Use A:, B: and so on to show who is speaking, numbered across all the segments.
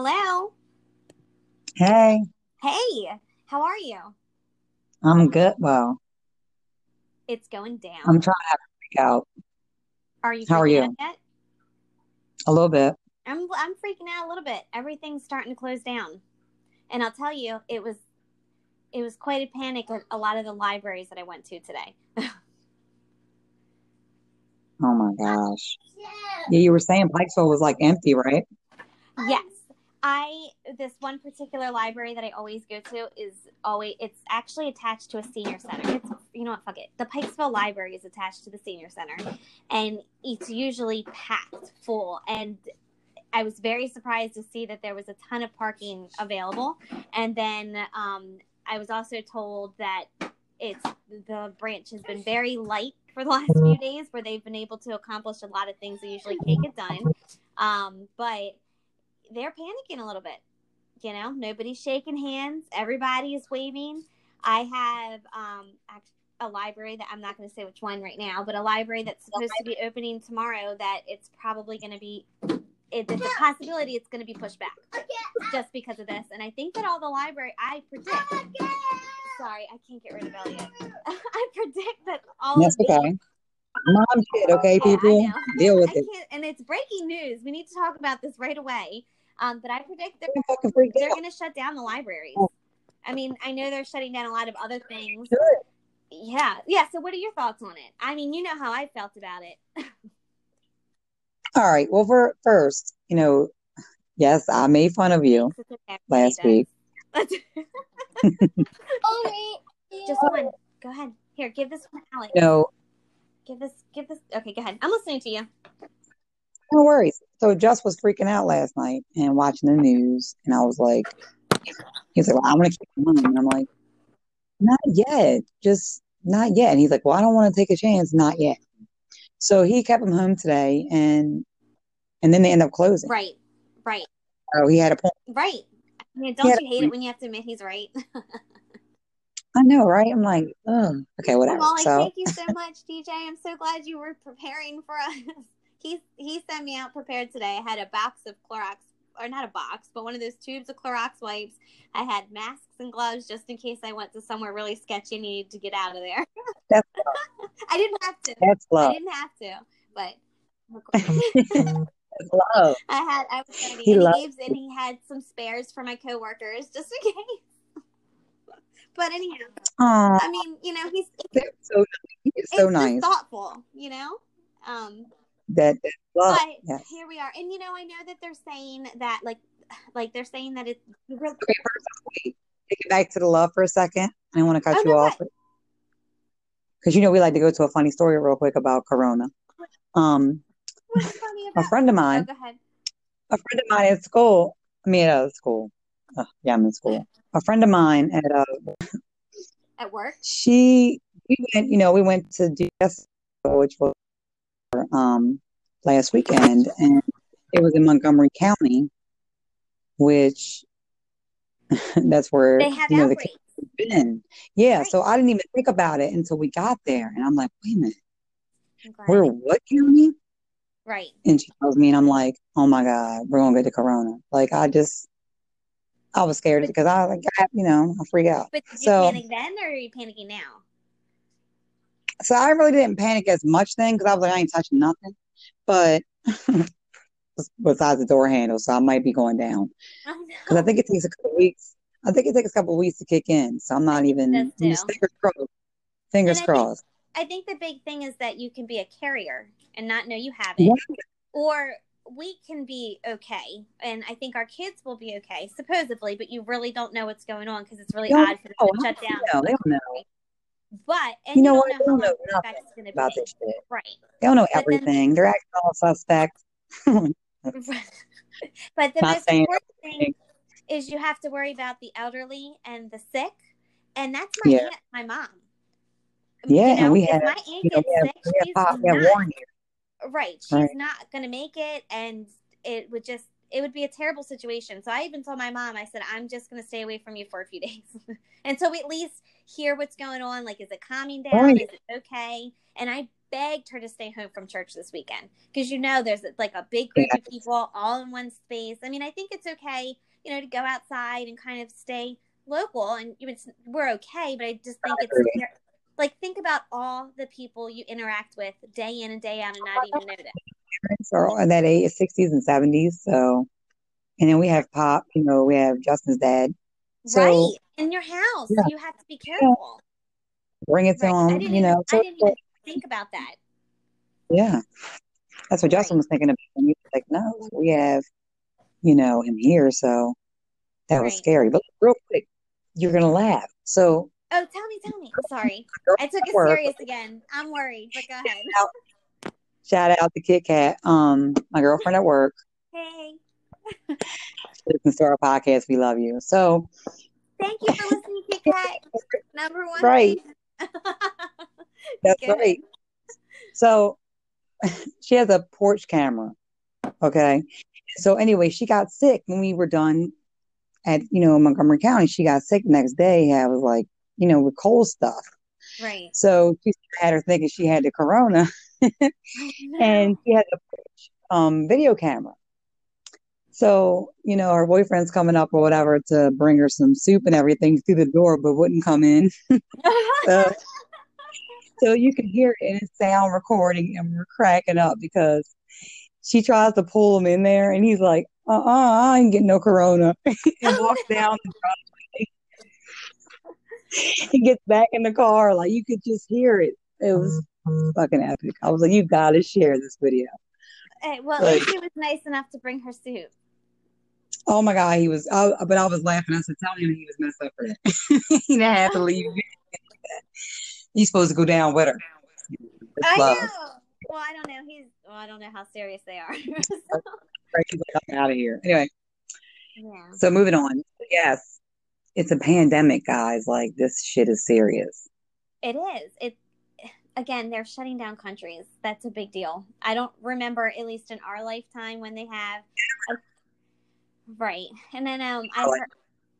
A: Hello.
B: Hey,
A: Hey, how are you?
B: I'm good. Well,
A: It's going down.
B: I'm trying to freak out
A: Are you
B: How are you?
A: yet?
B: a little bit.
A: I'm I'm freaking out a little bit. Everything's starting to close down. And I'll tell you, it was it was quite a panic at a lot of the libraries that I went to today.
B: Oh my gosh. Yeah, you were saying Pikesville was like empty, right?
A: Yes. I this one particular library that I always go to is always it's actually attached to a senior center. It's you know what, fuck it. The Pikesville Library is attached to the senior center and it's usually packed full and I was very surprised to see that there was a ton of parking available. And then um, I was also told that it's the branch has been very light for the last few days, where they've been able to accomplish a lot of things they usually can't get done. Um, but they're panicking a little bit. You know, nobody's shaking hands. Everybody is waving. I have um, a library that I'm not going to say which one right now, but a library that's supposed to be opening tomorrow. That it's probably going to be. It, there's a possibility it's going to be pushed back just because of this. And I think that all the library, I predict. Sorry, I can't get rid of Elliot. I predict that all
B: That's
A: of
B: okay. Mom shit, okay, people? Deal with
A: I
B: it.
A: can't, and it's breaking news. We need to talk about this right away. Um, but I predict they're
B: I'm
A: they're going to shut down the libraries.
B: Oh.
A: I mean, I know they're shutting down a lot of other things.
B: Good.
A: Yeah, yeah. So, what are your thoughts on it? I mean, you know how I felt about it.
B: All right. Well, for first, you know, yes, I made fun of you
A: okay.
B: last
A: Everybody
B: week.
A: does. Just one. Go ahead. Here, give this one, Alex.
B: You know,
A: Give this. Give this. Okay, go ahead. I'm listening to you.
B: No worries. So Just was freaking out last night and watching the news, and I was like, he's like, well, I want to keep him home. And I'm like, not yet. Just not yet. And he's like, well, I don't want to take a chance. Not yet. So he kept him home today, and and then they end up closing.
A: Right. Right.
B: So he had a point.
A: Right. I mean, don't you hate it when you have to admit he's right?
B: I know, right? I'm like, oh, okay, whatever.
A: Well, like,
B: So
A: thank you so much, DJ. I'm so glad you were preparing for us. He he sent me out prepared today. I had a box of Clorox, or not a box, but one of those tubes of Clorox wipes. I had masks and gloves just in case I went to somewhere really sketchy and needed to get out of there.
B: that's
A: I didn't have to.
B: that's love.
A: I didn't have to, but.
B: Love.
A: I had I was ready,
B: He
A: and he gave and he had some spares for my coworkers just in case. but anyhow,
B: Oh,
A: I mean, you know, he's
B: that's so he's so nice.
A: thoughtful, you know. Um,
B: That love.
A: but
B: Yes.
A: here we are, and you know, I know that they're saying that, like, like they're saying that it's really.
B: Okay, first, wait. Take it back to the love for a second. I don't want to cut
A: Oh
B: you
A: no,
B: off because you know we like to go to a funny story real quick about Corona. Um,
A: funny
B: a friend of
A: Oh,
B: mine,
A: go ahead.
B: a friend of mine at school. I mean, at school. Uh, yeah, I'm in school. A friend of mine at uh,
A: At work.
B: she we went. You know, we went to DS, which was um last weekend, and it was in Montgomery County, which that's where
A: They have
B: you know the
A: outbreaks,
B: kids been. Yeah,
A: right?
B: so I didn't even think about it until we got there, and I'm like, wait a minute, we're what county?
A: Right.
B: And she tells me, and I'm like, oh my God, we're gonna get the corona. Like I just, I was scared because I like, I, you know, I freak out.
A: but did you
B: So,
A: panic then, or are you panicking now?
B: So I really didn't panic as much then because I was like, I ain't touching nothing, but besides the door handle, so I might be going down because I
A: no,
B: think it takes a couple weeks. I think it takes a couple weeks to kick in, so I'm not even.
A: does
B: I'm just
A: too.
B: fingers crossed. Fingers
A: I think
B: crossed.
A: I think the big thing is that you can be a carrier and not know you have
B: Yeah.
A: it, or we can be okay, and I think our kids will be okay, supposedly, but you really don't know what's going on because it's really odd for them to shut down
B: know? They don't know.
A: But and
B: You
A: you
B: know
A: don't
B: what?
A: know
B: They don't know nothing
A: effect's going to
B: about
A: be,
B: this shit.
A: right?
B: They don't know
A: But then,
B: everything. They're acting all suspect.
A: but the most important thing is you have to worry about the elderly and the sick, and that's my
B: Yeah.
A: aunt, my mom.
B: Yeah,
A: You
B: and
A: know,
B: we
A: if
B: have,
A: my aunt
B: you know,
A: gets
B: we
A: sick,
B: have
A: she's
B: Pop,
A: not right. She's
B: right?
A: not going to make it, and it would just it would be a terrible situation. So I even told my mom, I said, I'm just going to stay away from you for a few days until we at least hear what's going on. Like, is it calming down?
B: Right.
A: Is it okay? And I begged her to stay home from church this weekend because you know there's like a big group
B: Yes.
A: of people all in one space. I mean, I think it's okay, you know, to go outside and kind of stay local, and we're okay. But I just think it's like think about all the people you interact with day in and day out and not even know them.
B: Parents are all in that age, 60s and 70s. So, and then we have Pop, you know, we have Justin's dad. So
A: right in your house,
B: Yeah.
A: you have to be careful.
B: bring it to
A: Right.
B: Him, you know.
A: I didn't even think about that.
B: yeah, that's what Justin
A: Right.
B: was thinking about. And he was like, no, we have, you know, him here. So that was scary. But real quick, you're going to laugh. So,
A: Oh, tell me, tell me. Sorry. I took it serious again. I'm worried, but go ahead.
B: Out, shout out to Kit Kat, um, my girlfriend at work.
A: Hey,
B: Listens to our podcast. We love you. So,
A: thank you for listening, Kit Kat. Number one.
B: Right. That's
A: Go ahead.
B: right. So she has a porch camera. Okay. So anyway, she got sick when we were done at, you know, Montgomery County. She got sick the next day. I was like, you know, with cold stuff.
A: Right.
B: So she had her thinking she had the corona and
A: no.
B: she had a um, video camera. So, you know, her boyfriend's coming up or whatever to bring her some soup and everything through the door, but wouldn't come in. So, so you can hear it in his sound recording, and we're cracking up because she tries to pull him in there, and he's like, "Uh, uh I ain't getting no corona," and
A: Oh,
B: walks down the driveway. he gets back in the car, like you could just hear it. It was fucking epic. I was like, "You gotta share this video."
A: Hey, well,
B: Like,
A: he was nice enough to bring her soup.
B: oh my god, he was. I, but I was laughing. I said, "Tell him he was messed up for that. he didn't have to leave." He's supposed to go down with her. It's
A: I
B: love.
A: know. Well, I don't know. He's. Well, I don't know how serious they are. So,
B: Right, she's like, I'm out of here. Anyway,
A: yeah.
B: so moving on. Yes, it's a pandemic, guys. Like this shit is serious.
A: It is. It again, they're shutting down countries. That's a big deal. I don't remember, at least in our lifetime, when they have. A, right, and then um, I heard,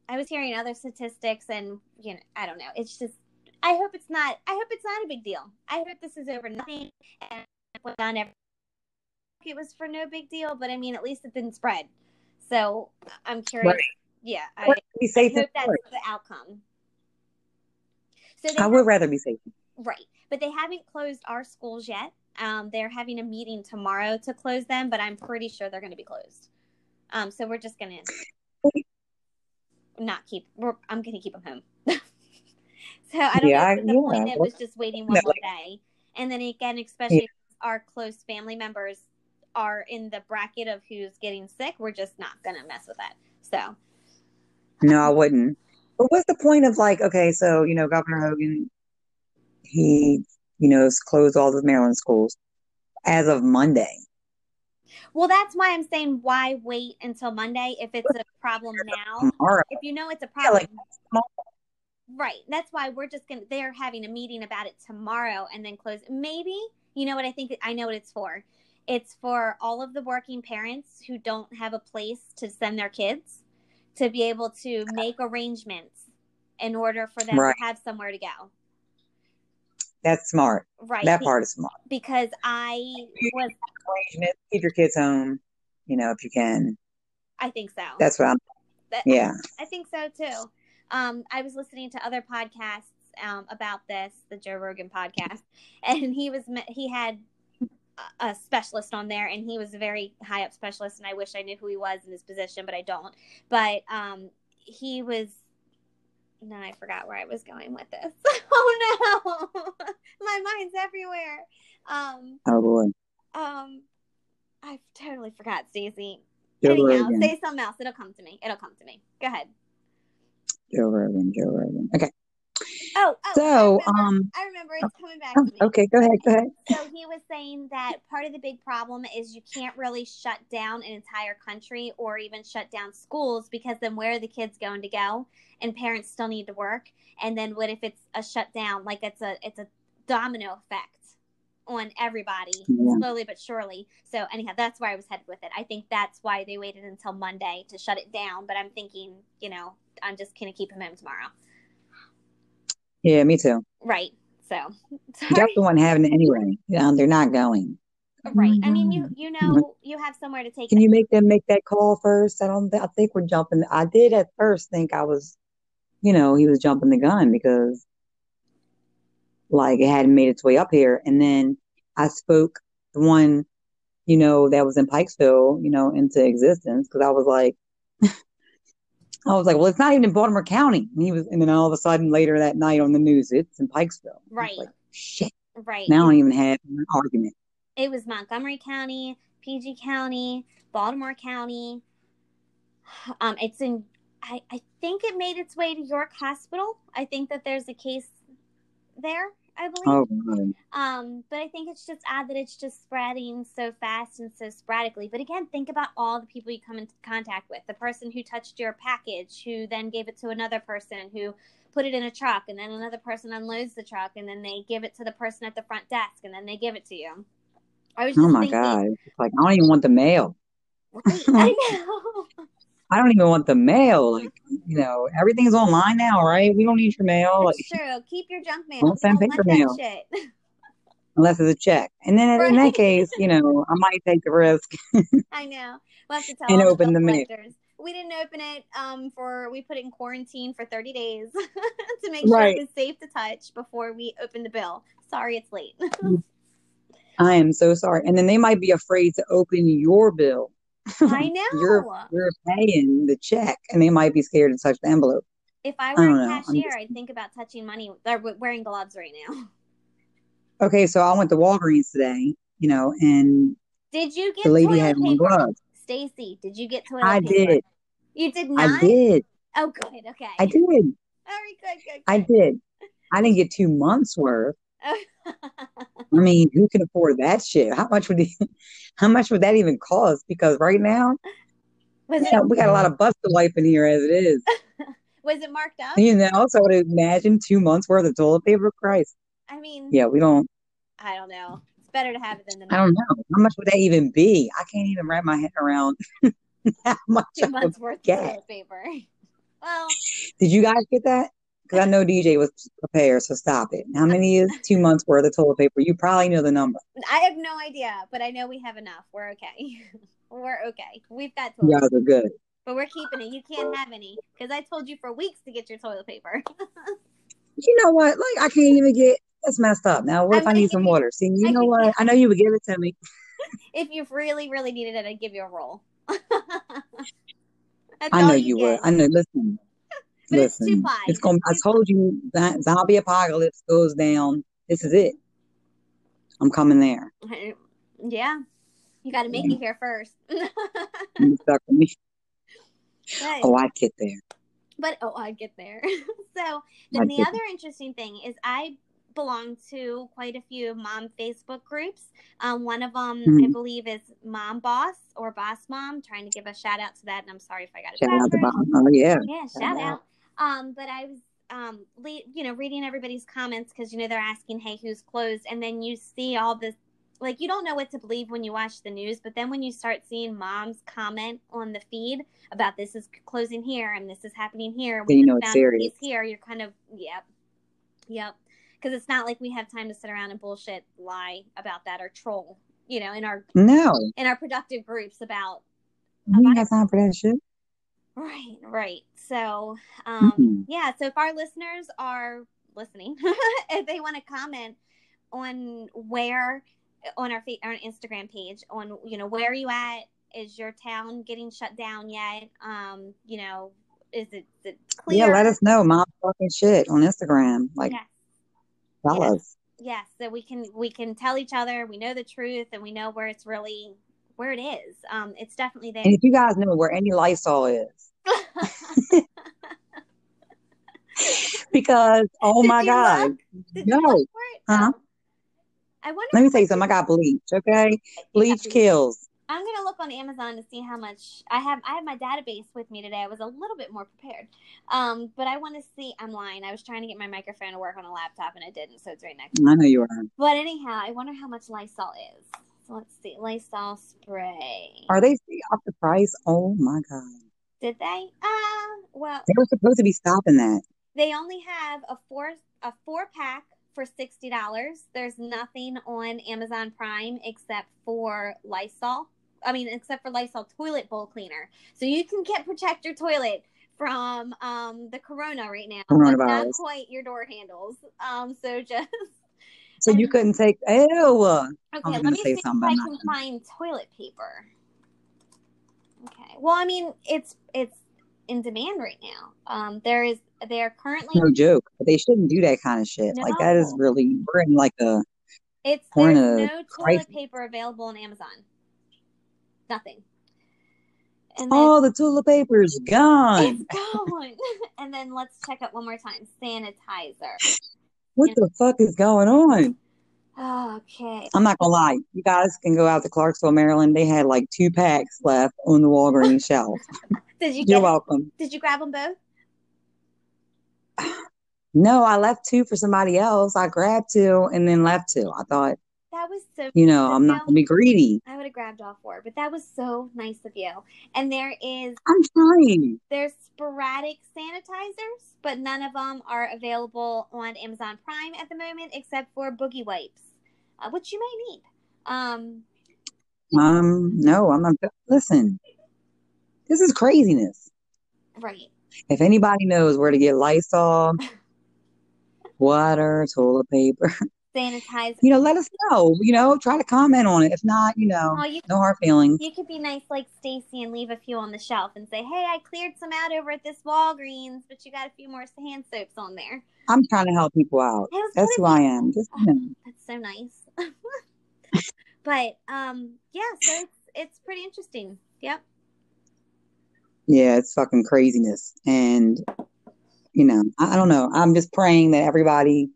A: I was hearing other statistics, and you know, I don't know. It's just. I hope it's not. I hope it's not a big deal. I hope this is over nothing and went down every. It was for no big deal, but I mean, at least it didn't spread. So I'm curious.
B: right.
A: Yeah, I, I
B: safe than
A: hope that's the outcome. So
B: I
A: have
B: would rather be safe.
A: Right. But they haven't closed our schools yet. Um, they're having a meeting tomorrow to close them, but I'm pretty sure they're going to be closed. Um, so we're just going to not keep, we're, I'm going to keep them home. so I don't
B: Yeah,
A: know the
B: yeah.
A: point
B: Well,
A: was just waiting
B: no,
A: one more
B: like,
A: day. And then again, especially if our close family members are in the bracket of who's getting sick, we're just not going to mess with that. So,
B: No, I wouldn't. But what's the point of like, okay, so, you know, Governor Hogan, he, you know, has closed all the Maryland schools as of Monday.
A: well, that's why I'm saying why wait until Monday if it's a problem now.
B: Tomorrow.
A: If you know it's a
B: Yeah, like
A: problem. Right. That's why we're just gonna. They're having a meeting about it tomorrow, and then close. Maybe you know what I think. I know what it's for. It's for all of the working parents who don't have a place to send their kids to be able to make arrangements in order for them
B: Right.
A: to have somewhere to go.
B: That's smart.
A: Right.
B: That part is smart.
A: because I was.
B: Keep your kids home, you know, if you can.
A: I think so.
B: That's what I'm,
A: That-
B: yeah.
A: I think so too. Um, I was listening to other podcasts um, about this, the Joe Rogan podcast, and he was he had a- a specialist on there, and he was a very high up specialist, and I wish I knew who he was in his position, but I don't. But um, he was. No, I forgot where I was going with this. Oh no, my mind's everywhere. Um,
B: Oh boy.
A: um, I totally forgot, Stacey.
B: Joe
A: Anyhow,
B: Rogan.
A: say something else. It'll come to me. It'll come to me. Go ahead.
B: Joe Rogan. Joe Rogan. Okay.
A: Oh, oh,
B: So,
A: I remember.
B: um,
A: I remember. It's coming back
B: oh,
A: to me.
B: okay, go ahead, go ahead.
A: So he was saying that part of the big problem is you can't really shut down an entire country or even shut down schools because then where are the kids going to go? And parents still need to work. And then what if it's a shutdown? Like it's a it's a domino effect on everybody
B: Yeah.
A: slowly but surely. So anyhow, that's where I was headed with it. I think that's why they waited until Monday to shut it down. But I'm thinking, you know, I'm just gonna keep him home tomorrow.
B: Yeah, me too.
A: Right. So
B: Just
A: sorry.
B: the one having it anyway. Yeah, they're not going.
A: Right. I mean, mm-hmm. you you know mm-hmm. you have somewhere to take
B: Can
A: them.
B: you make them make that call first? I don't. I think we're jumping. I did at first think I was, you know, he was jumping the gun because, like, it hadn't made its way up here, and then I spoke the one, you know, that was in Pikesville, you know, into existence because I was like, I was like, well, it's not even in Baltimore County, and he was, and then all of a sudden later that night on the news, it's in Pikesville.
A: Right.
B: like, shit.
A: Right.
B: Now I don't even have an argument.
A: It was Montgomery County, PG County, Baltimore County. Um, it's in. I, I think it made its way to York Hospital. I think that there's a case there. I believe.
B: Oh,
A: Um, but I think it's just odd that it's just spreading so fast and so sporadically. But again, think about all the people you come into contact with. The person who touched your package, who then gave it to another person, who put it in a truck, and then another person unloads the truck, and then they give it to the person at the front desk, and then they give it to you. I was just
B: Oh my
A: thinking,
B: God. Like, I don't even want the mail.
A: I know.
B: I don't even want the mail. Like, you know, everything's online now, right? We don't need your mail like,
A: true. Keep your junk mail.
B: Don't send paper mail.
A: shit.
B: unless it's a check. And then in that case, you know, I might take the risk.
A: I know. We'll have to tell
B: And open
A: the
B: the mail.
A: We didn't open it um for we put it in quarantine for 30 days to make
B: Right.
A: sure it was safe to touch before we open the bill. Sorry it's late.
B: I am so sorry. And then they might be afraid to open your bill.
A: I know.
B: You're you're paying the check, and they might be scared to touch the envelope.
A: if I
B: I
A: were
B: don't
A: a cashier,
B: just-
A: I'd think about touching money or wearing gloves right now.
B: Okay, so I went to Walgreens today, you know, and
A: Did you get
B: the lady had gloves.
A: Stacy, did you get toilet
B: I
A: paper?
B: did.
A: You did not?
B: I did.
A: Oh good, okay.
B: I did.
A: Very good, good,
B: I did. I didn't get two months worth. Oh. I mean, who can afford that shit? How much would how much would that even cost? Because right now,
A: was it
B: we got a lot of busted life in here as it is.
A: was it marked up?
B: You know, so to imagine two months worth of toilet paper, Christ.
A: I mean,
B: Yeah, we don't.
A: I don't know. It's better to have it than
B: I don't know how much would that even be. I can't even wrap my head around how much.
A: Two
B: I would
A: months worth of
B: get.
A: toilet paper. Well,
B: Did you guys get that? Because I know DJ was prepared, so stop it. How many is two months worth of toilet paper? You probably know the number.
A: I have no idea, but I know we have enough. We're okay. we're okay. We've got
B: You
A: toilet,
B: guys are good.
A: but we're keeping it. You can't have any because I told you for weeks to get your toilet paper.
B: You know what? Like I can't even get. That's messed up. Now, what
A: I'm
B: if I need some
A: you-
B: water? See, you
A: I
B: know what? I know you would give it to me.
A: if you really, really needed it, I'd give you a roll.
B: I know you would. I know. Listen,
A: But it's
B: listen.
A: two.
B: It's going. I told you that zombie apocalypse goes down. This is it. I'm coming there.
A: Yeah, you got to make it here first.
B: You stuck with me.
A: But-
B: Oh, I'd get there.
A: but oh, I get there. so
B: I'd
A: then the
B: get
A: other interesting thing is I belong to quite a few mom Facebook groups. Um, one of them I
B: Mhm.
A: believe is Mom Boss or Boss Mom. Trying to give a shout out to that, and I'm sorry if I got it
B: Shout out to. Bob. Oh yeah.
A: Yeah,
B: Shout
A: shout
B: out.
A: out. Um, but I was um, le- you know, reading everybody's comments because you know they're asking, "Hey, who's closed?" And then you see all this, like you don't know what to believe when you watch the news. But then when you start seeing moms comment on the feed about this is closing here and this is happening here,
B: Then you
A: we
B: know it's serious.
A: here, you're kind of, yep, yep, because it's not like we have time to sit around and bullshit, lie about that or troll, you know, in our
B: No,
A: in our productive groups about
B: we got time for that shit.
A: Right, right. So, um,
B: Mm-mm.
A: yeah. So if our listeners are listening, if they want to comment on where on our our Instagram page on you know where are you at? Is your town getting shut down yet? Um, you know, is it, is it clear?
B: Yeah, let us know. Mom talking shit on Instagram. Like,
A: Yes,
B: tell
A: Yes.
B: us.
A: yes. So we can we can tell each other we know the truth and we know where it's really where it is. Um, it's definitely there.
B: And if you guys know where any Lysol is, because oh
A: Did
B: my God,
A: look? Did you
B: no.
A: look for it?
B: Uh-huh.
A: Oh. I wonder.
B: Let me tell you something. I got bleach. Okay,
A: Yeah,
B: bleach kills.
A: I'm gonna look on Amazon to see how much I have. I have my database with me today. I was a little bit more prepared, um, but I want to see. I'm lying. I was trying to get my microphone to work on a laptop and it didn't, so it's right next.
B: I know you are.
A: But anyhow, I wonder how much Lysol is. So let's see, Lysol spray.
B: Are they off the price? Oh my God,
A: Did they? Uh, well,
B: they were supposed to be stopping that.
A: they only have a four a four pack for sixty dollars. There's nothing on Amazon Prime except for Lysol. I mean, except for Lysol toilet bowl cleaner. So you can get protect your toilet from um, the corona right now, but not quite your door handles. Um, so just
B: So you couldn't take ew.
A: okay. Let me
B: say
A: see if I can find toilet paper. Okay. Well, I mean, it's it's in demand right now. Um, there is they are currently
B: no joke. They shouldn't do that kind of shit. Like that is really we're in like a
A: it's there's no toilet paper available on Amazon. Nothing. And then
B: all the toilet paper's gone.
A: it's gone. and then let's check it one more time. Sanitizer.
B: What the fuck is going on?
A: Oh, okay.
B: I'm not gonna lie. You guys can go out to Clarksville, Maryland. They had like two packs left on the Walgreens shelf.
A: Did you
B: You're
A: get?
B: welcome.
A: Did you grab them both?
B: No, I left two for somebody else. I grabbed two and then left two. I thought,
A: That was so.
B: you know, I'm not gonna be greedy.
A: I would have grabbed all four, but that was so nice of you. And there is
B: I'm trying.
A: there's sporadic sanitizers, but none of them are available on Amazon Prime at the moment, except for Boogie Wipes, uh, which you may need. Um,
B: Um, no, I'm not. Listen, this is craziness.
A: right.
B: If anybody knows where to get Lysol, water, toilet paper,
A: Sanitizer.
B: you know, let us know. You know, try to comment on it. If not, you know,
A: Oh, you
B: no hard feelings.
A: you could be nice like Stacy and leave a few on the shelf and say, "Hey, I cleared some out over at this Walgreens, but you got a few more hand soaps on there."
B: I'm trying to help people out. That's who I am. Just you know.
A: That's so nice. but um, yeah, so it's it's pretty interesting. Yep.
B: Yeah, it's fucking craziness. And, you know, I, I don't know. I'm just praying that everybody,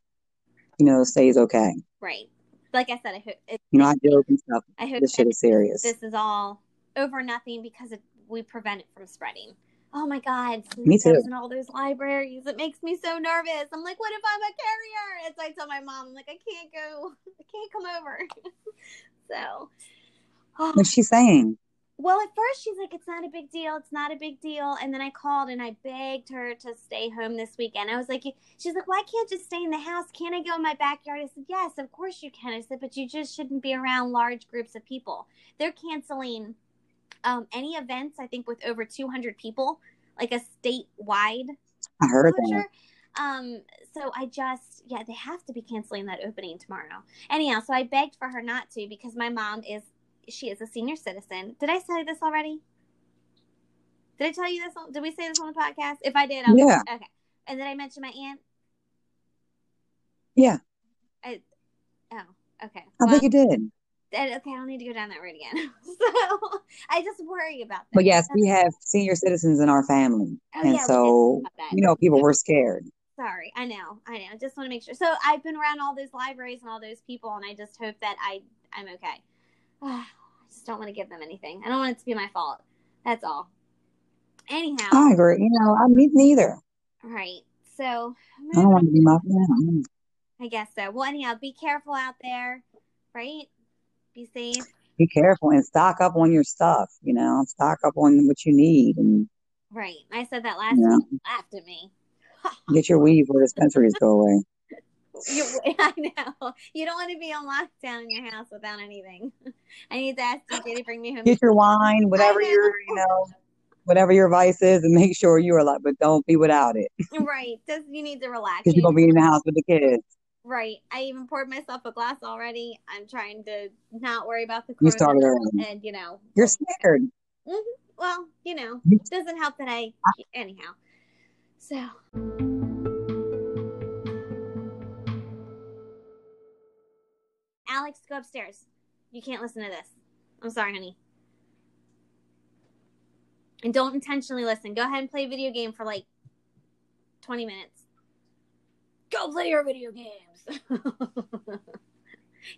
B: you know, stays okay.
A: Right. Like I said, I hope it,
B: You know, I joke and stuff.
A: I hope
B: This shit is serious.
A: This is all over nothing because it, we prevent it from spreading. Oh my God,
B: Me too.
A: in all those libraries. It makes me so nervous. I'm like, what if I'm a carrier? And so I tell my mom, I'm like, I can't go. I can't come over. so, oh,
B: What's she saying?
A: Well, at first she's like, it's not a big deal. It's not a big deal. And then I called and I begged her to stay home this weekend. I was like, she's like, well, I can't just stay in the house. Can't I go in my backyard? I said, yes, of course you can. I said, but you just shouldn't be around large groups of people. They're canceling um, any events, I think, with over 200 people, like a statewide
B: I heard that.
A: closure. Um, so I just, yeah, they have to be canceling that opening tomorrow. Anyhow, so I begged for her not to because my mom is, she is a senior citizen. Did I say this already? Did I tell you this? On, did we say this on the podcast? If I did, I'll,
B: Yeah.
A: Okay. And did I mention my aunt?
B: Yeah,
A: I, oh, okay.
B: I
A: Well,
B: think you did.
A: okay, I don't need to go down that road again. so I just worry about that.
B: But yes, we have senior citizens in our family.
A: Oh,
B: and
A: yeah,
B: so,
A: talk about that.
B: you know, people were scared.
A: Sorry, I know, I know. I Just want to make sure. So I've been around all those libraries and all those people, and I just hope that I I'm okay. I just don't want to give them anything. I don't want it to be my fault. That's all. Anyhow,
B: I agree. You know, I mean, neither.
A: right. So
B: I don't want to be my friend.
A: I guess so. Well, anyhow, be careful out there, right? Be safe.
B: Be careful and stock up on your stuff, you know, stock up on what you need and
A: Right. I said that last
B: Yeah.
A: week. Laughed at me.
B: get your weed before dispensaries go away.
A: You, I know. You don't want to be on lockdown in your house without anything. I need to ask DJ to bring me home.
B: Get your wine, whatever your, you know, whatever your vice is, and make sure you are like, but don't be without it
A: Right. Just you need to relax.
B: because
A: You
B: you're gonna be in the house with the kids.
A: Right. I even poured myself a glass already. I'm trying to not worry about the
B: You started early.
A: and you know,
B: You're scared. Mm-hmm.
A: well, you know, it doesn't help that I anyhow. So Alex, go upstairs. You can't listen to this. I'm sorry, honey. And don't intentionally listen. Go ahead and play a video game for like 20 minutes. Go play your video games.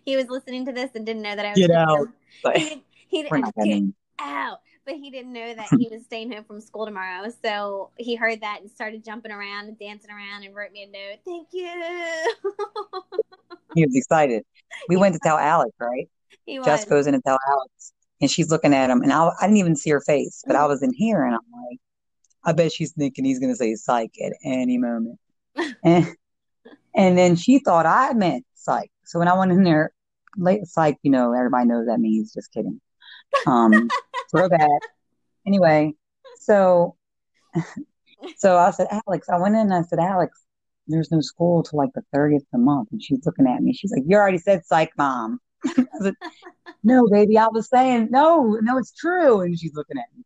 A: he was listening to this and didn't know that I was
B: Get out.
A: He didn't, he
B: we're not
A: ow, but he didn't know that he was staying home from school tomorrow. So he heard that and started jumping around and dancing around and wrote me a note. Thank you.
B: He was excited. We went to tell Alex, right?
A: he was.
B: Jess goes in to tell Alex, and she's looking at him, and I, I didn't even see her face, but I mm. was in here, and I'm like, I bet she's thinking he's gonna say psych at any moment. and, And then she thought I meant psych. So when I went in there, late psych, you know, everybody knows that means just kidding. Um, throw that. Anyway, so so I said, Alex, I went in and I said, Alex, there's no school till like the 30th of the month. And she's looking at me. She's like, You already said psych, mom. I said, No, baby, I was saying, no, no, it's true. And she's looking at me.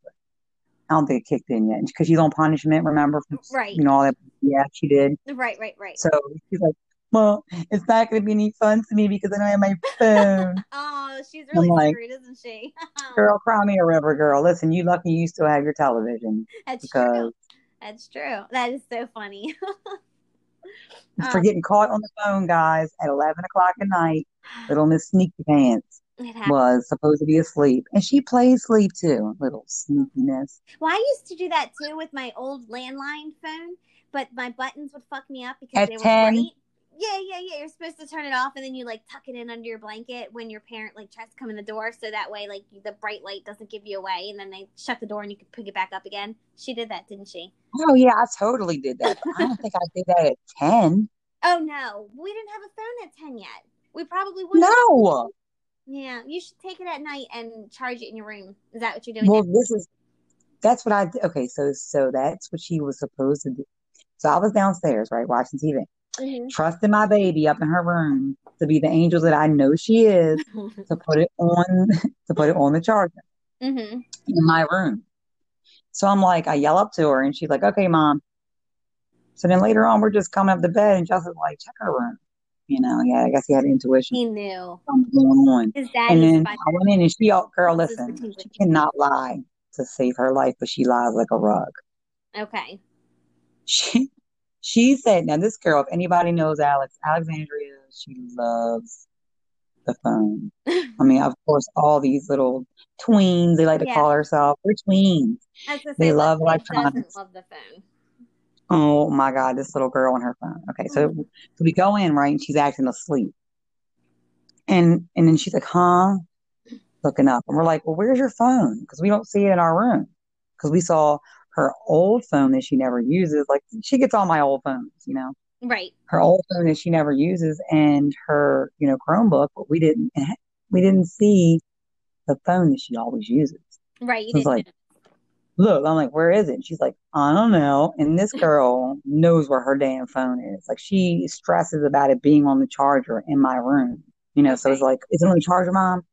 B: I don't think it kicked in yet because she's on punishment, remember? From,
A: Right.
B: You know, all that. Yeah, she did.
A: Right, right, right.
B: So she's like, Well, it's not going to be any fun to me because I don't have my phone.
A: Oh, she's really
B: like-
A: screwed, isn't she?
B: girl, cry me a river, girl. Listen, you lucky you still have your television
A: That's
B: because
A: true. That's true. That is so funny.
B: for
A: Um,
B: getting caught on the phone, guys, at 11 o'clock at night, little Miss Sneaky Pants was supposed to be asleep. And she plays sleep too, little sneakiness.
A: Well, I used to do that too with my old landline phone, but my buttons would fuck me up because
B: At
A: they were
B: 10?
A: bright. Yeah, yeah, yeah. You're supposed to turn it off and then you like tuck it in under your blanket when your parent like tries to come in the door, so that way like the bright light doesn't give you away, and then they shut the door and you can pick it back up again. She did that, didn't she?
B: Oh, yeah, I totally did that. I don't think I did that at 10.
A: Oh no, we didn't have a phone at ten yet. We probably would.
B: No.
A: Yeah, you should take it at night and charge it in your room. Is that what you're doing?
B: Well,
A: now?
B: this is, that's what I. Okay, so, so that's what she was supposed to do. So I was downstairs, right, watching TV,
A: Mhm.
B: trusting my baby up in her room to be the angel that I know she is, to put it on, to put it on the charger.
A: Mhm.
B: in my room. So I'm like, I yell up to her and she's like, okay, mom. So then later on, we're just coming up to bed and Justin's like, check her room. You know, yeah, I guess he had intuition
A: He knew.
B: And then I went in and she, oh, girl, listen, she cannot lie to save her life, but she lies like a rug.
A: Okay.
B: She, she said, now this girl, if anybody knows Alex, Alexandria, she loves the phone. I mean, of course, all these little tweens, they like to
A: Yeah.
B: call herself, they're tweens. They love electronics.
A: love the phone.
B: Oh my God, this little girl on her phone. Okay, so, mm-hmm. so we go in, right? And she's acting asleep. And and then she's like, huh? Looking up. And we're like, well, where's your phone? Because we don't see it in our room. Because we saw her old phone that she never uses. Like she gets all my old phones, you know,
A: Right.
B: her old phone that she never uses and her, you know, Chromebook, but we didn't we didn't see the phone that she always uses.
A: Right. You
B: So
A: didn't
B: like, look, I'm like, where is it? And she's like, I don't know. And this girl knows where her damn phone is. Like she stresses about it being on the charger in my room. You know, so it's like, is it on the charger, mom?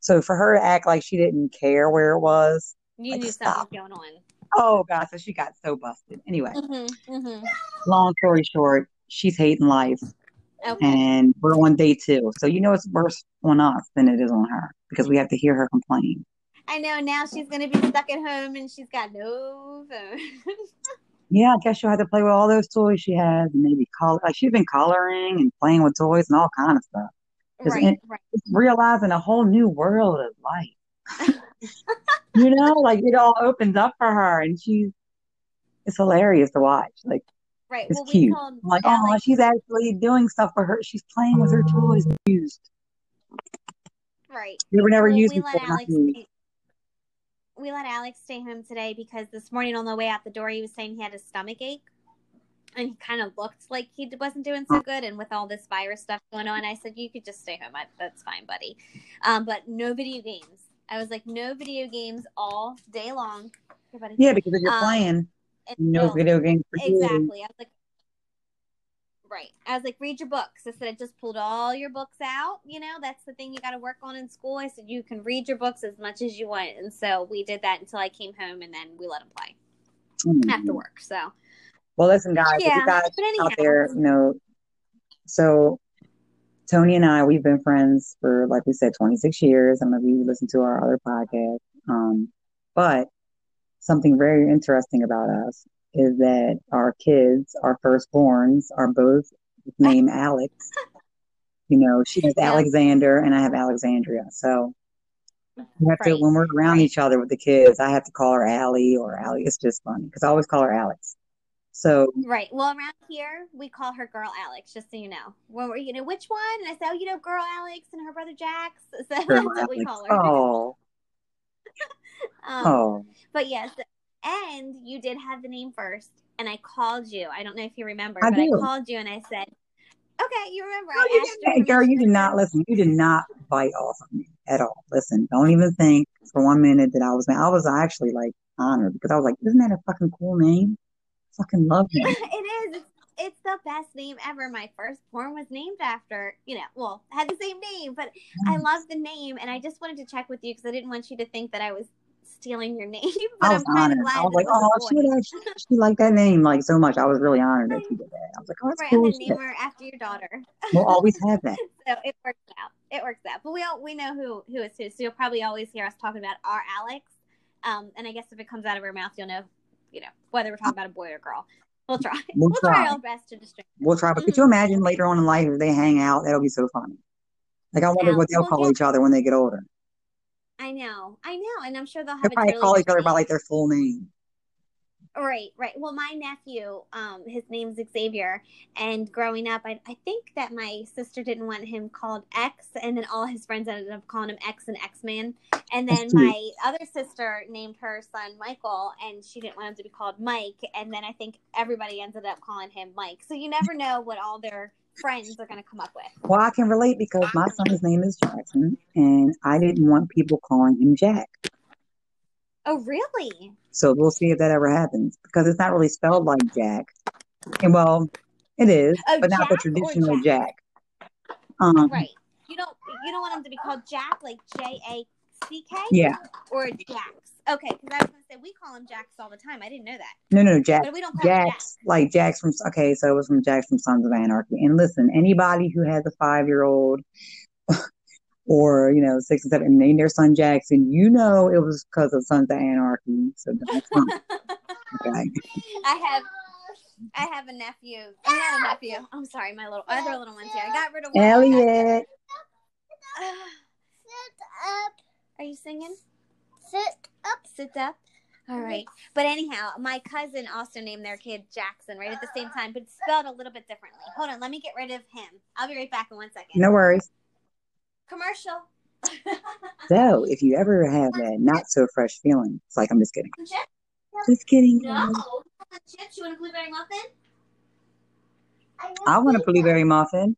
B: So for her to act like she didn't care where it was,
A: you
B: like,
A: knew
B: stop.
A: something was going on.
B: Oh god, so she got so busted. Anyway,
A: Mm-hmm. Mm-hmm.
B: long story short, she's hating life
A: Okay.
B: and we're on day two. So you know it's worse on us than it is on her because we have to hear her complain.
A: I know now she's gonna be stuck at home and she's got no phone.
B: Yeah, I guess she'll have to play with all those toys she has and maybe color. Like she's been coloring and playing with toys and all kind of stuff. Just
A: right.
B: in-
A: Right.
B: Realizing a whole new world of life. you know, like it all opens up for her and she's, it's hilarious to watch. Like
A: Right.
B: it's
A: well,
B: cute. like, oh,
A: Alex,
B: she's actually doing stuff for her. She's playing with her toys used.
A: right.
B: They were never
A: Well,
B: used
A: we
B: before.
A: let Alex stay, we let Alex stay home today because this morning on the way out the door he was saying he had a stomach ache and he kind of looked like he wasn't doing so good and with all this virus stuff going on I said you could just stay home I, that's fine buddy um, but no video games I was like no video games all day long buddy.
B: Yeah, because if you're
A: Um,
B: playing, no
A: so-
B: video games for you.
A: Exactly. I was like, right. I was like, read your books. I said, I just pulled all your books out. You know, that's the thing you got to work on in school. I said, you can read your books as much as you want. And so we did that until I came home and then we let him play
B: Mhm.
A: after work. So,
B: Well, listen, guys, if
A: Yeah,
B: you guys
A: anyhow.
B: out there, you know, so Tony and I, we've been friends for, like we said, 26 years. I don't know if you listen to our other podcast. Um, but something very interesting about us is that our kids, our firstborns, are both named Alex. You know, she has
A: Yeah.
B: Alexander and I have Alexandria. So we have to, when we're around
A: Right.
B: each other with the kids, I have to call her Allie or Allie. It's just funny because I always call her Alex. So
A: right. Well, around here, we call her Girl Alex, just so you know. When we're, you know, which one? And I say, oh, you know, Girl Alex and her brother Jax. So that's what we call her.
B: Oh,
A: Um,
B: oh.
A: But yes, and you did have the name first, and I called you. I don't know if you remember,
B: I
A: but I called you and I said, Okay, you remember?
B: No,
A: I
B: you
A: your
B: Girl, you did not listen. You did not bite off of me at all. Listen, don't even think for one minute that I was. I was actually like honored because I was like, isn't that a fucking cool name? Fucking love him.
A: it is. It's, it's the best name ever. My first firstborn was named after, you know, well, had the same name, but I love the name, and I just wanted to check with you because I didn't want you to think that I was stealing your name. But
B: I
A: I'm
B: was
A: kind of
B: honored.
A: glad.
B: I was like, oh, she actually, she liked that name like so much. I was really honored that she did that. I was like, oh, that's
A: Right,
B: cool.
A: and
B: as
A: then
B: shit.
A: name her after your daughter.
B: We'll always have that.
A: so it works out. It works out. But we all we know who who is who. So you'll probably always hear us talking about our Alex. Um, and I guess if it comes out of our mouth, you'll know, you know, whether we're talking about a boy or girl. We'll try.
B: We'll
A: We'll, try.
B: try.
A: our best to distinguish.
B: We'll try. But could you mm-hmm. imagine later on in life if they hang out? That'll be so funny. Like I wonder what they'll
A: well,
B: call
A: yeah.
B: each other when they get older.
A: I know, I know, and I'm sure they'll have
B: They'll
A: a
B: probably
A: really
B: call each other by like their full name.
A: Right, right. Well, my nephew, um, his name's Xavier, and growing up, I, I think that my sister didn't want him called X, and then all his friends ended up calling him X and X Man. And then my other sister named her son Michael, and she didn't want him to be called Mike. And then I think everybody ended up calling him Mike. So you never know what all their friends are going to come up with.
B: Well, I can relate because my son's name is Jackson, and I didn't want people calling him Jack.
A: Oh, really?
B: So we'll see if that ever happens because it's not really spelled like Jack. And well, it is,
A: Oh,
B: but not the
A: Jack
B: traditional
A: Jack?
B: Jack. Um,
A: Right. You don't you don't want him to be called Jack, like J A C K,
B: Yeah.
A: or Jax. Okay, because I was going to say we call him Jax all the time. I didn't know that,
B: No, no, Jack.
A: but we don't call him Jack.
B: Jax, like Jax from, okay, so it was from Jax from Sons of Anarchy. And listen, anybody who has a five year old or, you know, six and seven, and named their son Jackson, you know it was because of Sons of Anarchy. So that's fine. Okay.
A: I have I have a nephew. I have a nephew. I'm sorry, my little other little ones here. I got rid of one.
B: Elliot.
C: Sit up.
A: Are you singing?
C: Sit up.
A: Sit up. All mm-hmm. right. But anyhow, my cousin also named their kid Jackson right at the same time, but spelled a little bit differently. Hold on, let me get rid of him. I'll be right back in one second.
B: No worries.
A: Commercial.
B: So if you ever have that not so fresh feeling, it's like, I'm just kidding.
A: Chips?
B: Just kidding.
A: No. Chips? You want a blueberry muffin?
B: I want a blueberry muffin.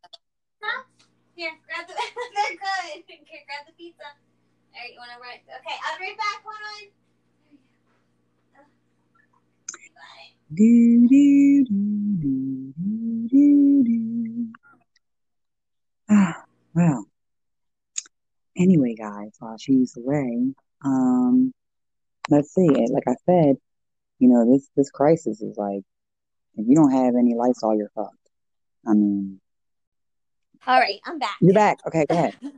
A: Here, grab the. They're good. Here, grab the pizza. All right, you want to run? Okay, I'll be right back. Hold on. There you go. You got it.
B: Do, do, do, do, do, do. Ah, well. Anyway, guys, while she's away, um, let's see. Like I said, you know, this this crisis is like, if you don't have any lights, all you're fucked. I mean,
A: All right, I'm back.
B: you're back. Okay, go ahead.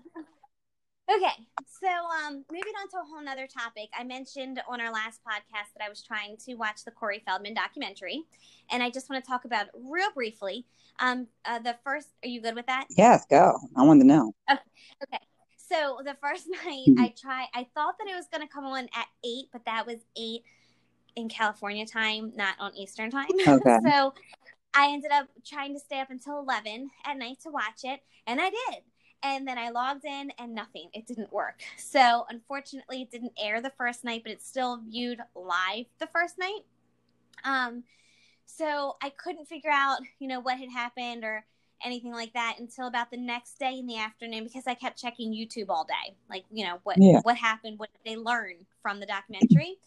A: Okay, so um, moving on to a whole nother topic. I mentioned on our last podcast that I was trying to watch the Corey Feldman documentary, and I just want to talk about it real briefly. Um, uh, the first, are you good with that?
B: Yes, go. I wanted to know.
A: Okay. So the first night. I tried, I thought that it was going to come on at eight, but that was eight in California time, not on Eastern time.
B: Okay.
A: so I ended up trying to stay up until 11 at night to watch it, and I did. And then I logged in and nothing. It didn't work. So unfortunately, it didn't air the first night, but it's still viewed live the first night. Um, so I couldn't figure out, you know, what had happened or anything like that until about the next day in the afternoon because I kept checking YouTube all day. Like, you know, what
B: Yeah.
A: what happened, what did they learn from the documentary?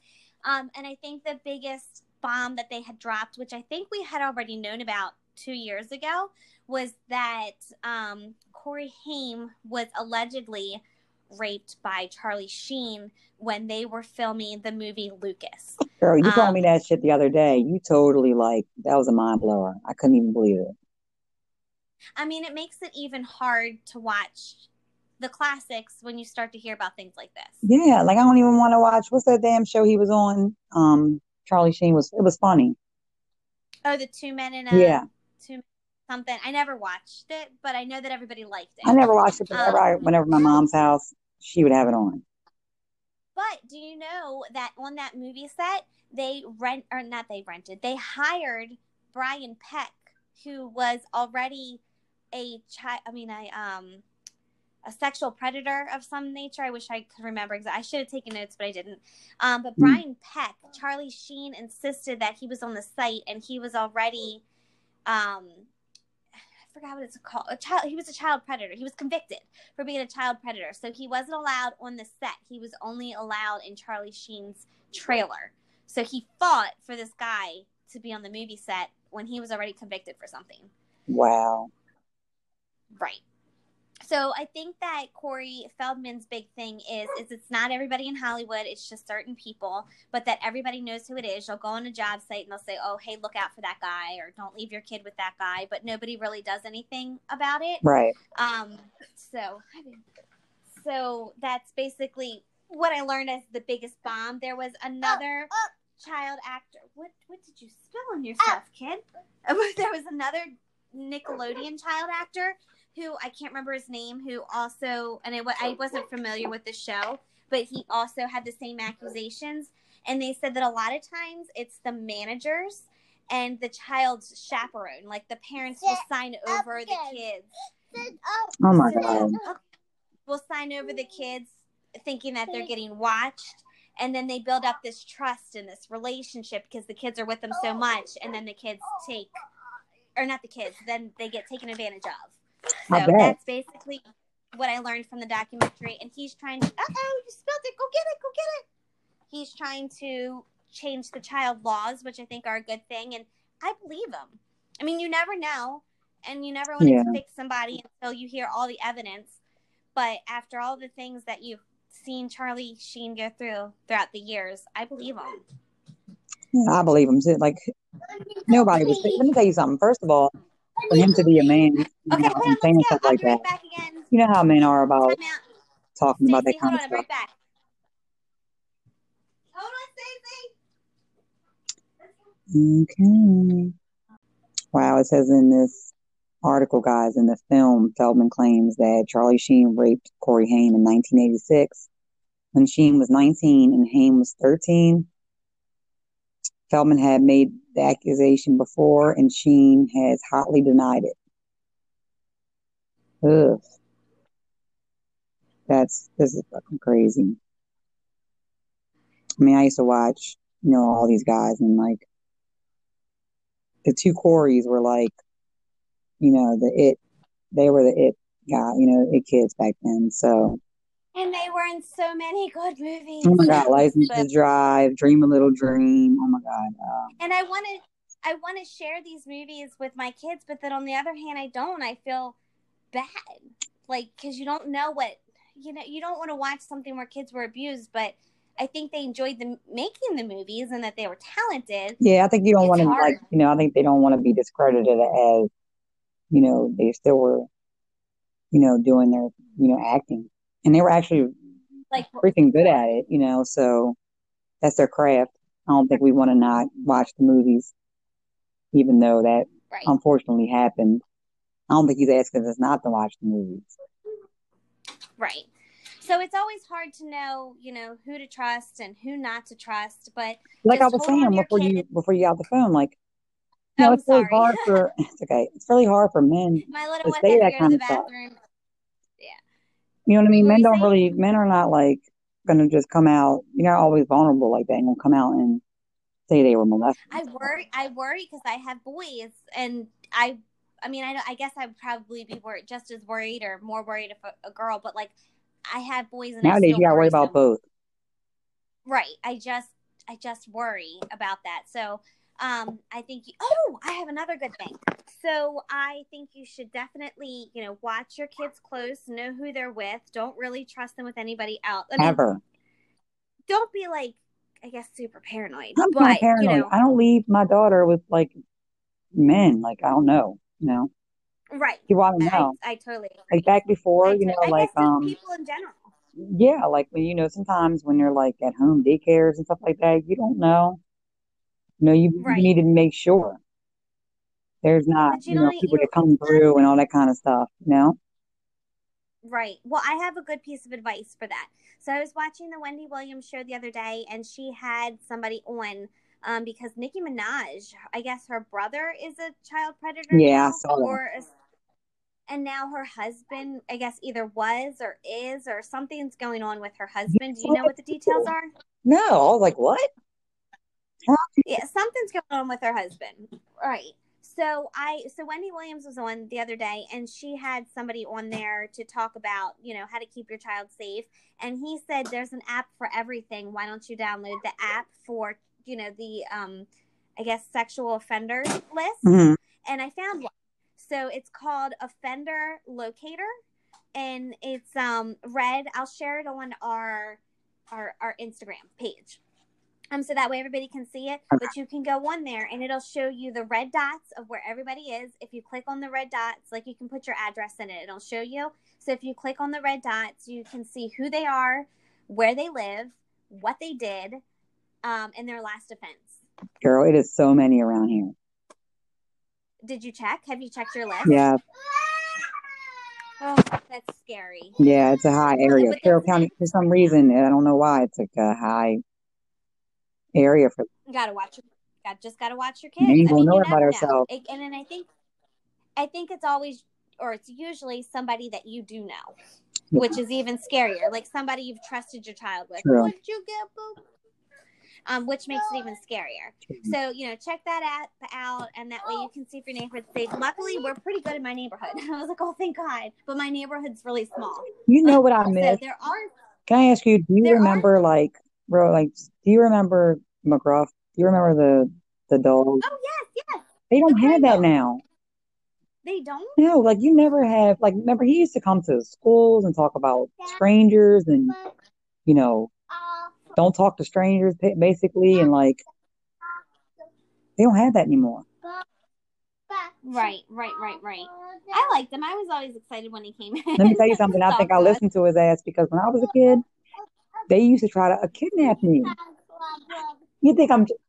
A: Um, and I think the biggest bomb that they had dropped, which I think we had already known about two years ago, was that um, Corey Haim was allegedly raped by Charlie Sheen when they were filming the movie Lucas.
B: Girl, you told
A: Um,
B: me that shit the other day. You totally like that was a mind blower. I couldn't even believe it.
A: I mean, it makes it even hard to watch the classics when you start to hear about things like this.
B: Yeah, like I don't even want to watch. What's that damn show he was on? Um, Charlie Sheen was. It was funny.
A: Oh, the two men in a
B: Yeah,
A: two something. I never watched it, but I know that everybody liked it.
B: I never watched it, but whenever, I,
A: Um,
B: whenever my mom's house, she would have it on.
A: But do you know that on that movie set, they rent or not they rented, they hired Brian Peck, who was already a child. I mean, I um, a sexual predator of some nature. I wish I could remember. Exa- I should have taken notes, but I didn't. Um, but
B: Hmm.
A: Brian Peck, Charlie Sheen insisted that he was on the site and he was already, um, I forgot what it's called. A child. He was a child predator. He was convicted for being a child predator. So he wasn't allowed on the set. He was only allowed in Charlie Sheen's trailer. So he fought for this guy to be on the movie set when he was already convicted for something.
B: Wow.
A: Right. So I think that Corey Feldman's big thing is is it's not everybody in Hollywood, it's just certain people, but that everybody knows who it is. You'll go on a job site and they'll say, "Oh, hey, look out for that guy," or "Don't leave your kid with that guy," but nobody really does anything about it.
B: Right.
A: Um. So, so that's basically what I learned as the biggest bomb. There was another uh, uh. child actor. What What did you spill on yourself, uh. kid? there was another Nickelodeon child actor who I can't remember his name, who also, and I, I wasn't familiar with the show, but he also had the same accusations. And they said that a lot of times it's the managers and the child's chaperone, like the parents will sign over the kids.
B: Oh my god!
A: Will sign over the kids thinking that they're getting watched and then they build up this trust and this relationship because the kids are with them so much and then the kids take or not the kids then they get taken advantage of
B: I
A: so that's basically what i learned from the documentary and he's trying to uh-oh you spilled it go get it go get it he's trying to change the child laws which i think are a good thing and i believe him i mean you never know and you never want to
B: Yeah.
A: convict somebody until you hear all the evidence but after all the things that you've seen Charlie Sheen go through throughout the years, I believe him.
B: Yeah, I believe him too. Like nobody was. Let me tell you something. First of all, for him to be a man you
A: Okay,
B: know, and saying stuff like
A: be right
B: you know how men are about talking about that kind of
A: right
B: stuff.
A: On,
B: Okay. Wow, it says in this article, guys, in the film, Feldman claims that Charlie Sheen raped Corey Haim in 1986 when Sheen was 19 and Haim was 13. Feldman had made the accusation before and Sheen has hotly denied it. Ugh. That's, this is fucking crazy. I mean, I used to watch, you know, all these guys and like, the two Coreys were like, you know, the it, they were the it guy, you know, it kids back then. So,
A: And they were in so many good movies.
B: oh my God, License
A: But-
B: to Drive, Dream a Little Dream. Oh my God. Um,
A: and I want to I want to share these movies with my kids, but then on the other hand, I don't. I feel bad, like because you don't know what you know. You don't want to watch something where kids were abused, but I think they enjoyed the making the movies and that they were talented.
B: yeah, I think you don't want to like, you know, I think they don't want to be discredited as, you know, they still were, you know, doing their, you know, acting. And they were actually
A: Like
B: freaking good at it, you know, so that's their craft. I don't think we want to not watch the movies, even though that
A: right,
B: unfortunately happened. I don't think he's asking us not to watch the movies.
A: right. So it's always hard to know, you know, who to trust and who not to trust. But
B: Like I was saying before you before you got the phone, like
A: Oh,
B: it's really hard for it's okay. It's really hard for men.
A: my little
B: To
A: one
B: say that kind
A: the
B: of stuff. You know what I mean?
A: What
B: Men don't
A: saying?
B: really men are not like gonna just come out. You're not always vulnerable like that and come out and say they were molested.
A: I worry. I worry because I have boys, and I. I mean, I, I guess I would probably be worried, just as worried or more worried if a, a girl. But like, I have boys, and I
B: Nowadays you gotta worry
A: worry
B: about both.
A: Right. I just, I just worry about that. So, um, I think. You, oh, I have another good thing. So I think you should definitely, you know, watch your kids close, know who they're with. Don't really trust them with anybody else. I mean,
B: Ever.
A: don't be like, I guess, super paranoid.
B: I'm
A: but
B: not paranoid.
A: you know,
B: I don't leave my daughter with like men. Like I don't know. You know.
A: right.
B: You wanna know.
A: I totally agree.
B: Like back before,
A: I
B: you know,
A: I
B: like um
A: people in general.
B: yeah, like when you know, sometimes when you're like at home daycares and stuff like that, you don't know. You know, you,
A: Right.
B: you need to make sure there's not,
A: you
B: you know, people that come through and all that kind of stuff, you know?
A: Right. Well, I have a good piece of advice for that. So I was watching the Wendy Williams show the other day, and she had somebody on um, because Nicki Minaj, I guess her brother is a child predator.
B: Yeah,
A: now. Or a- and now her husband, I guess, either was or is, or something's going on with her husband. Do you know what the details are?
B: No, I was like, what?
A: Yeah, something's going on with her husband. Right. so I so Wendy Williams was on the other day and she had somebody on there to talk about, you know, how to keep your child safe. And he said there's an app for everything. Why don't you download the app for, you know, the um I guess sexual offenders list?
B: Mhm.
A: And I found one. So it's called Offender Locator and it's um red. I'll share it on our our our Instagram page. Um, so that way everybody can see it. But you can go on there and it'll show you the red dots of where everybody is. If you click on the red dots, like you can put your address in it, it'll show you. So if you click on the red dots, you can see who they are, where they live, what they did, um, and their last offense.
B: Girl, it is so many around here.
A: Did you check? Have you checked your list?
B: Yeah,
A: Oh, that's scary.
B: yeah, it's a high area. Carroll County, for some reason, I don't know why, it's like a high area for.
A: You gotta watch your got just gotta watch your kids.
B: You
A: I mean,
B: know about
A: never
B: herself.
A: know. It- and then I think I think it's always or it's usually somebody that you do know, which is even scarier. Like somebody you've trusted your child with. What'd you get, boo? Um, which makes it even scarier. So, you know, check that app out and that way you can see if your neighborhood's safe. Luckily, we're pretty good in my neighborhood. I was like, oh, thank God. But my neighborhood's really small.
B: You know what I
A: So
B: miss?
A: there are
B: Can I ask you, do you
A: There are-
B: remember like, bro, like, do you remember McGruff? Do you remember the the dog?
A: Oh yes, yes.
B: They don't
A: the
B: have that
A: dog.
B: now.
A: They don't?
B: No, like you never have like remember he used to come to schools and talk about strangers and you know don't talk to strangers ba- basically and like they don't have that anymore.
A: Right, right, right, right. I liked him. I was always excited when he came in.
B: Let me tell you something. I think I
A: Talk to us.
B: listened to his ass because when I was a kid, they used to try to uh, kidnap me. You think I'm? just-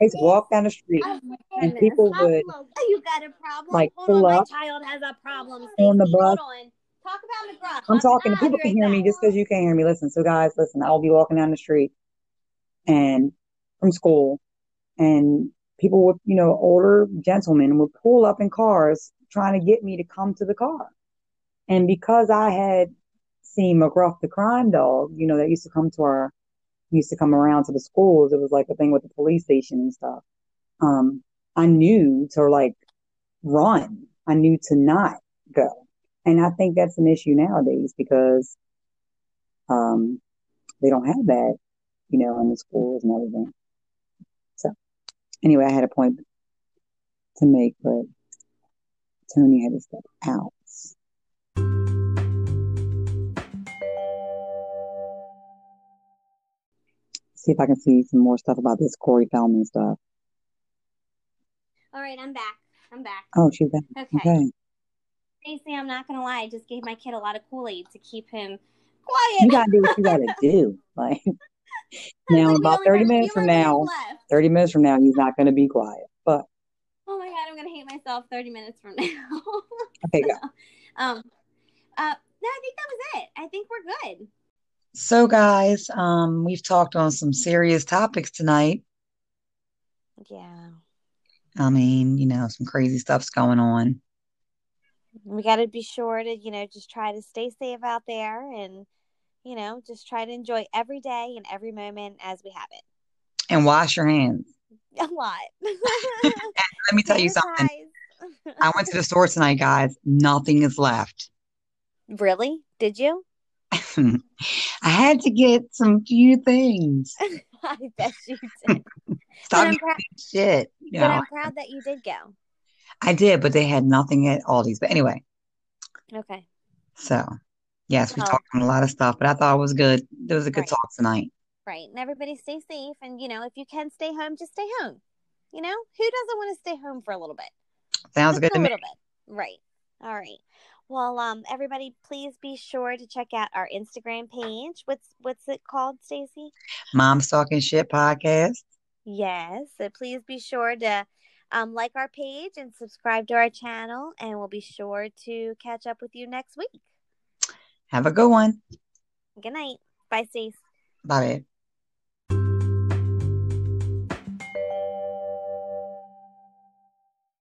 B: I used walk down the street
A: Oh
B: and people would
A: You got a problem?
B: Like,
A: Hold
B: pull
A: on,
B: up
A: my child has a problem.
B: on the bus.
A: Talk about McGruff.
B: I'm talking. People can hear me just because you can't hear me. Listen, so guys, listen. I'll be walking down the street and from school, and people would, you know, older gentlemen would pull up in cars trying to get me to come to the car. And because I had seen McGruff the crime dog, you know, that used to come to our, used to come around to the schools. It was like a thing with the police station and stuff. Um, I knew to like run. I knew to not go. And I think that's an issue nowadays because um, they don't have that, you know, in the schools and everything. So anyway, I had a point to make, but Tony had to step out. See if I can see some more stuff about this Corey Feldman stuff.
A: All right, I'm back. I'm back.
B: Oh, she's back.
A: Okay.
B: Okay.
A: Stacey, I'm not gonna lie. I just gave my kid a lot of Kool Aid to keep him quiet.
B: You gotta do what you gotta do. Like now, about 30 minutes from now, 30 minutes from now, he's not gonna be quiet. But
A: Oh my god, I'm gonna hate myself 30 minutes from now.
B: okay, go.
A: um, uh, no, I think that was it. I think we're good.
B: So, guys, um, we've talked on some serious topics tonight.
A: Yeah,
B: I mean, you know, some crazy stuff's going on.
A: we got to be sure to, you know, just try to stay safe out there, and you know, just try to enjoy every day and every moment as we have it.
B: And wash your hands.
A: A lot.
B: Let me tell you something. I went to the store tonight, guys. Nothing is left.
A: Really? Did you?
B: I had to get some few things.
A: I bet you did.
B: Stop
A: I'm proud-
B: shit. You
A: But
B: know,
A: I'm proud that you did go.
B: I did, but they had nothing at Aldi's. But anyway,
A: Okay.
B: so yes, we
A: Well-
B: talked on a lot of stuff, but I thought it was good. It was a good
A: Right.
B: talk tonight.
A: Right. And everybody stay safe. And, you know, if you can stay home, just stay home. You know, who doesn't want to stay home for a little bit?
B: Sounds
A: Just
B: good
A: a
B: to me.
A: little bit. Right. All right. Well, um, everybody, please be sure to check out our Instagram page. What's what's it called, Stacy?
B: Mom's Talking Shit podcast.
A: Yes. So please be sure to um, like our page and subscribe to our channel, and we'll be sure to catch up with you next week.
B: Have a good one.
A: Good night. Bye, Stace.
B: Bye.